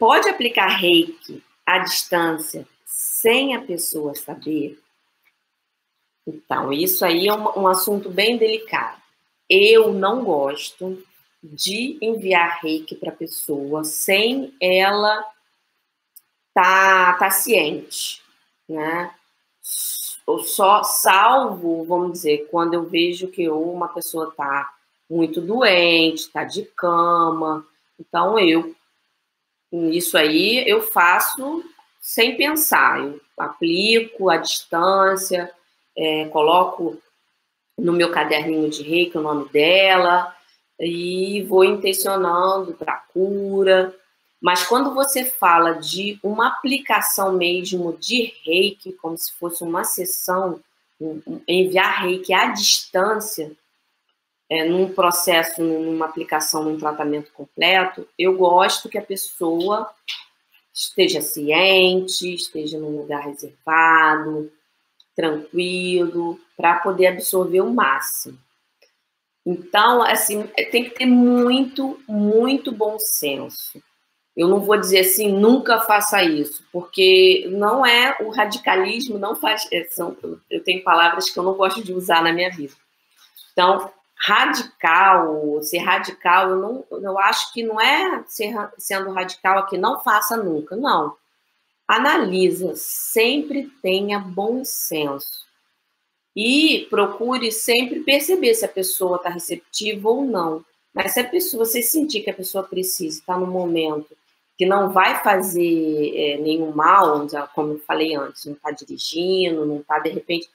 pode aplicar reiki à distância sem a pessoa saber? Então, isso aí é um, um assunto bem delicado. Eu não gosto de enviar reiki para a pessoa sem ela tá, tá ciente, né? Eu só salvo, vamos dizer, quando eu vejo que uma pessoa tá muito doente, tá de cama, então eu isso aí eu faço sem pensar, eu aplico à distância, é, coloco no meu caderninho de reiki o nome dela e vou intencionando para cura. Mas quando você fala de uma aplicação mesmo de reiki, como se fosse uma sessão, enviar reiki à distância, é, num processo, numa aplicação, num tratamento completo, eu gosto que a pessoa esteja ciente, esteja num lugar reservado, tranquilo, para poder absorver o máximo. Então, assim, tem que ter muito, muito bom senso. Eu não vou dizer assim, nunca faça isso, porque não é o radicalismo, não faz. É, são, eu tenho palavras que eu não gosto de usar na minha vida. Então, radical, ser radical, eu, não, eu acho que não é ser, sendo radical aqui, não faça nunca, não. Analisa, sempre tenha bom senso. E procure sempre perceber se a pessoa está receptiva ou não. Mas se a pessoa, você sentir que a pessoa precisa, está no momento que não vai fazer é, nenhum mal, como eu falei antes, não está dirigindo, não está, de repente,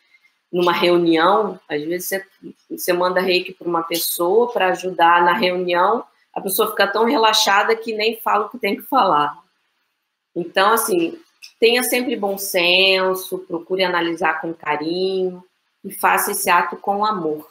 numa reunião, às vezes você, você manda reiki para uma pessoa para ajudar na reunião, a pessoa fica tão relaxada que nem fala o que tem que falar. Então, assim, tenha sempre bom senso, procure analisar com carinho e faça esse ato com amor.